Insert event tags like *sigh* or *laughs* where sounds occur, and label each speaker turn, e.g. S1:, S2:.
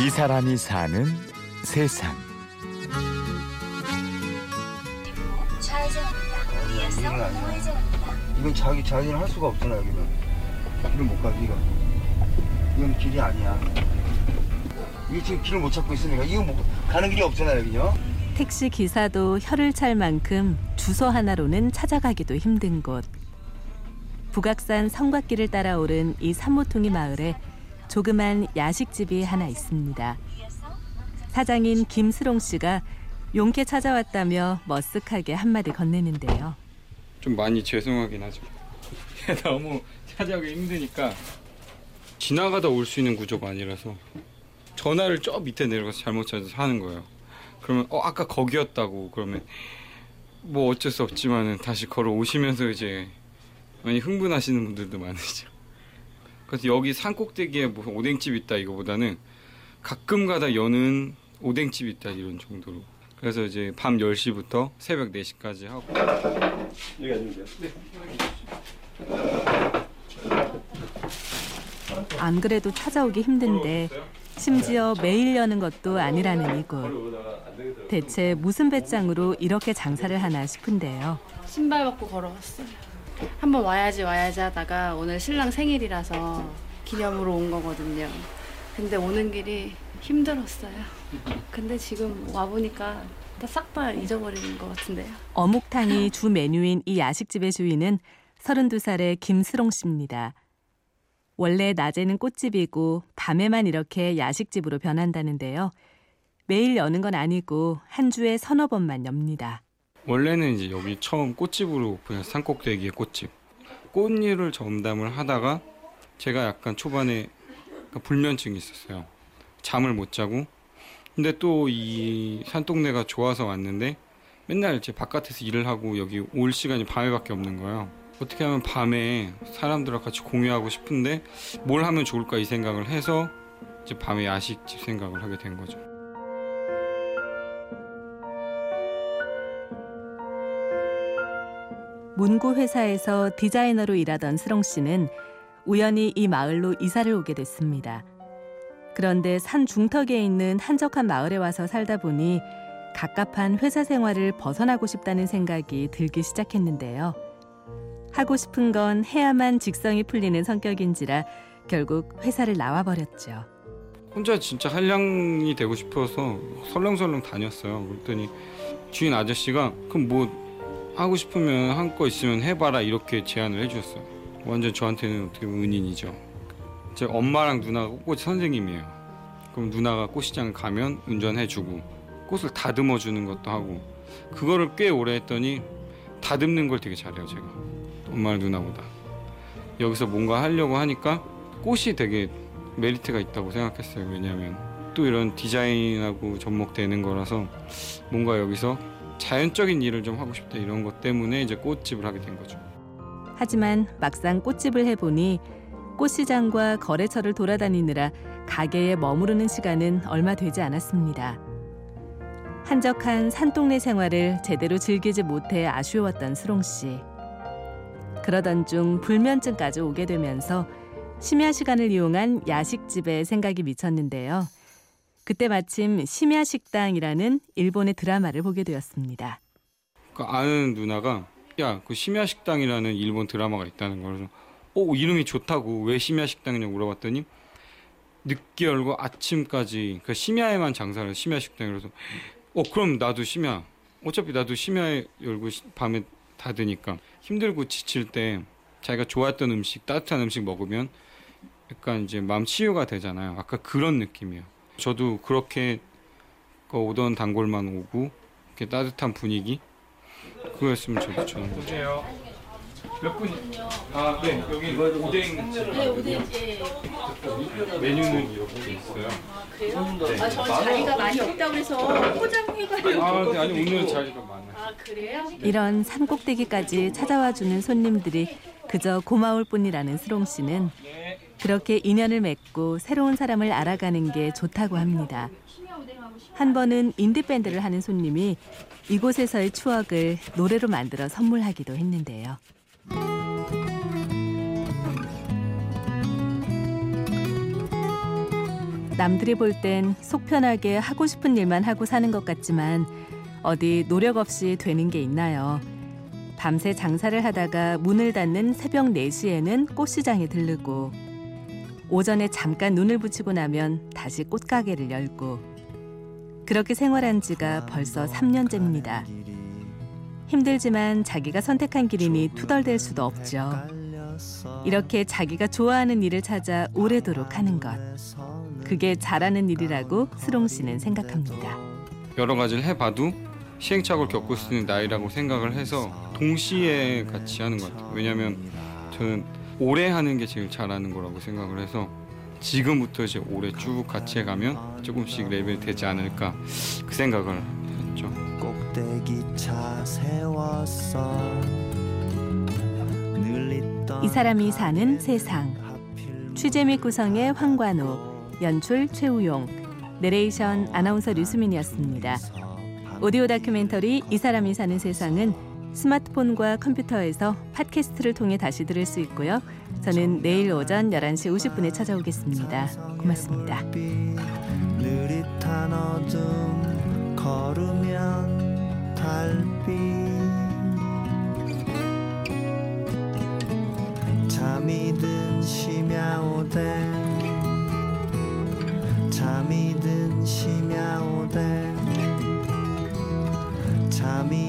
S1: 이 사람이 사는 세상.
S2: 이건 아니야. 이건 자기 자기는 할 수가 없잖아 여기는. 길을 못 가지 이거. 이건 길이 아니야. 이게 지금 길을 못 찾고 있으니까 이거 못 가는 길이 없잖아 여기요.
S3: 택시 기사도 혀를 찰 만큼 주소 하나로는 찾아가기도 힘든 곳. 북악산 성곽길을 따라 오른 이 산모퉁이 마을에 조그만 야식집이 하나 있습니다. 사장인 김스롱 씨가 용케 찾아왔다며 머쓱하게 한마디 건네는데요.
S4: 좀 많이 죄송하긴 하죠. *laughs* 너무 찾아오기 힘드니까 지나가다 올 수 있는 구조가 아니라서 전화를 저 밑에 내려가서 잘못 찾아서 하는 거예요. 그러면 어 아까 거기였다고 그러면 뭐 어쩔 수 없지만은 다시 걸어 오시면서 이제 많이 흥분하시는 분들도 많으시죠. 그래서 여기 산 꼭대기에 뭐 오뎅집 있다 이거보다는 가끔 가다 여는 오뎅집 있다 이런 정도로. 그래서 이제 밤 10시부터 새벽 4시까지 하고
S5: 여기 앉으면 돼요.
S3: 안 그래도 찾아오기 힘든데 심지어 매일 여는 것도 아니라는 이곳. 대체 무슨 배짱으로 이렇게 장사를 하나 싶은데요.
S6: 신발 벗고 걸어왔어요. 한번 와야지 와야지 하다가 오늘 신랑 생일이라서 기념으로 온 거거든요. 근데 오는 길이 힘들었어요. 근데 지금 와보니까 싹 다 잊어버리는 것 같은데요.
S3: 어묵탕이 주 메뉴인 이 야식집의 주인은 32살의 김스롱 씨입니다. 원래 낮에는 꽃집이고 밤에만 이렇게 야식집으로 변한다는데요. 매일 여는 건 아니고 한 주에 서너 번만 엽니다.
S4: 원래는 이제 여기 처음 꽃집으로 오픈해서 산꼭대기의 꽃집. 꽃일을 전담을 하다가 제가 약간 초반에 불면증이 있었어요. 잠을 못 자고. 근데 또 이 산동네가 좋아서 왔는데 맨날 이제 바깥에서 일을 하고 여기 올 시간이 밤에밖에 없는 거예요. 어떻게 하면 밤에 사람들과 같이 공유하고 싶은데 뭘 하면 좋을까 이 생각을 해서 이제 밤에 야식집 생각을 하게 된 거죠.
S3: 문구 회사에서 디자이너로 일하던 스롱 씨는 우연히 이 마을로 이사를 오게 됐습니다. 그런데 산 중턱에 있는 한적한 마을에 와서 살다 보니 갑갑한 회사 생활을 벗어나고 싶다는 생각이 들기 시작했는데요. 하고 싶은 건 해야만 직성이 풀리는 성격인지라 결국 회사를 나와 버렸죠.
S4: 혼자 진짜 한량이 되고 싶어서 설렁설렁 다녔어요. 그랬더니 주인 아저씨가 그럼 뭐 하고 싶으면 한거 있으면 해봐라 이렇게 제안을 해주셨어요. 완전 저한테는 어떻게 보면 은인이죠. 제 엄마랑 누나가 꽃 선생님이에요. 그럼 누나가 꽃시장 가면 운전해주고 꽃을 다듬어 주는 것도 하고 그거를 꽤 오래 했더니 다듬는 걸 되게 잘해요 제가 엄마랑 누나보다 여기서 뭔가 하려고 하니까 꽃이 되게 메리트가 있다고 생각했어요 왜냐하면 또 이런 디자인하고 접목되는 거라서 뭔가 여기서 자연적인 일을 좀 하고 싶다 이런 것 때문에 이제 꽃집을 하게 된 거죠.
S3: 하지만 막상 꽃집을 해보니 꽃시장과 거래처를 돌아다니느라 가게에 머무르는 시간은 얼마 되지 않았습니다. 한적한 산동네 생활을 제대로 즐기지 못해 아쉬웠던 수롱 씨. 그러던 중 불면증까지 오게 되면서 심야 시간을 이용한 야식집에 생각이 미쳤는데요. 그때 마침 심야 식당이라는 일본의 드라마를 보게 되었습니다.
S4: 그 아는 누나가 야, 그 심야 식당이라는 일본 드라마가 있다는 거라서 어, 이름이 좋다고 왜 심야 식당이냐고 물어봤더니 늦게 열고 아침까지 그 심야에만 장사를 심야 식당이라서 어, 그럼 나도 심야. 어차피 나도 심야에 열고 밤에 닫으니까 힘들고 지칠 때 자기가 좋아했던 음식, 따뜻한 음식 먹으면 약간 이제 마음 치유가 되잖아요. 아까 그런 느낌이에요. 저도 그렇게 그 오던 단골만 오고 이렇게 따뜻한 분위기 그거였으면 저도 좋은 거죠. 보세요. 몇 분? 아, 네. 여기 오뎅. 네, 오뎅. 메뉴는 이렇게 있어요.
S7: 그래요? 아, 저 자리가 많이 없다고 해서 포장해가지고.
S4: 아, 네, 아니 오늘 자리가 많아요.
S7: 아, 그래요?
S3: 이런 산꼭대기까지 찾아와 주는 손님들이 그저 고마울 뿐이라는 스롱 씨는 그렇게 인연을 맺고 새로운 사람을 알아가는 게 좋다고 합니다. 한 번은 인디밴드를 하는 손님이 이곳에서의 추억을 노래로 만들어 선물하기도 했는데요. 남들이 볼 땐 속 편하게 하고 싶은 일만 하고 사는 것 같지만 어디 노력 없이 되는 게 있나요? 밤새 장사를 하다가 문을 닫는 새벽 4시에는 꽃시장에 들르고 오전에 잠깐 눈을 붙이고 나면 다시 꽃가게를 열고 그렇게 생활한 지가 벌써 3년째입니다. 힘들지만 자기가 선택한 길이니 투덜댈 수도 없죠. 이렇게 자기가 좋아하는 일을 찾아 오래도록 하는 것. 그게 잘하는 일이라고 수롱 씨는 생각합니다.
S4: 여러 가지를 해봐도 시행착오를 겪을 수 있는 나이라고 생각을 해서 동시에 같이 하는 것 같아요. 왜냐하면 저는 오래 하는 게 제일 잘하는 거라고 생각을 해서 지금부터 이제 오래 쭉 같이 해가면 조금씩 레벨이 되지 않을까 그 생각을 했죠.
S3: 이 사람이 사는 세상. 취재 및 구성의 황관우, 연출 최우용, 내레이션 아나운서 류수민이었습니다. 오디오 다큐멘터리 이 사람이 사는 세상은 스마트폰과 컴퓨터에서 팟캐스트를 통해 다시 들을 수 있고요. 저는 내일 오전 11시 50분에 찾아오겠습니다. 고맙습니다.
S8: 느릿한 어둠 걸으면 달빛 잠이 든 심야오대 잠이 든 심야오대 잠이